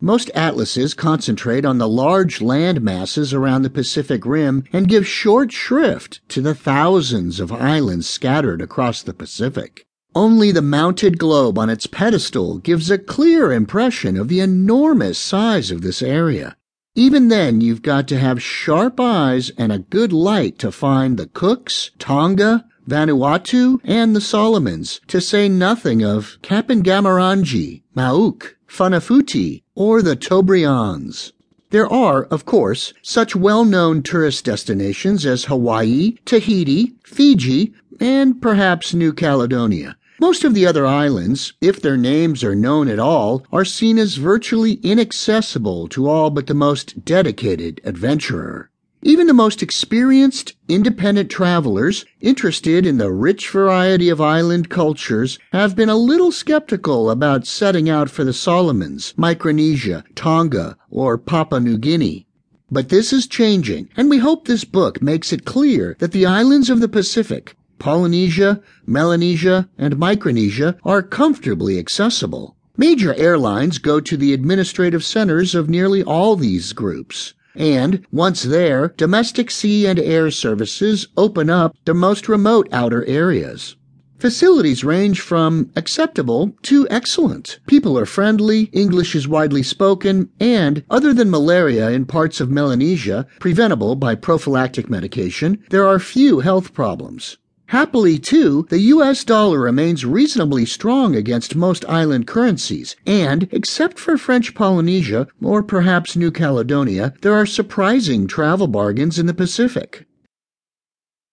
Most atlases concentrate on the large land masses around the Pacific Rim and give short shrift to the thousands of islands scattered across the Pacific. Only the mounted globe on its pedestal gives a clear impression of the enormous size of this area. Even then, you've got to have sharp eyes and a good light to find the Cooks, Tonga, Vanuatu, and the Solomons, to say nothing of Kapingamarangi, Mauk, Funafuti, or the Trobriands. There are, of course, such well-known tourist destinations as Hawaii, Tahiti, Fiji, and perhaps New Caledonia. Most of the other islands, if their names are known at all, are seen as virtually inaccessible to all but the most dedicated adventurer. Even the most experienced, independent travelers interested in the rich variety of island cultures have been a little skeptical about setting out for the Solomons, Micronesia, Tonga, or Papua New Guinea. But this is changing, and we hope this book makes it clear that the islands of the Pacific, Polynesia, Melanesia, and Micronesia, are comfortably accessible. Major airlines go to the administrative centers of nearly all these groups. And once there, domestic sea and air services open up the most remote outer areas. Facilities range from acceptable to excellent. People are friendly, English is widely spoken, and, other than malaria in parts of Melanesia, preventable by prophylactic medication, there are few health problems. Happily, too, the US dollar remains reasonably strong against most island currencies, and, except for French Polynesia, or perhaps New Caledonia, there are surprising travel bargains in the Pacific.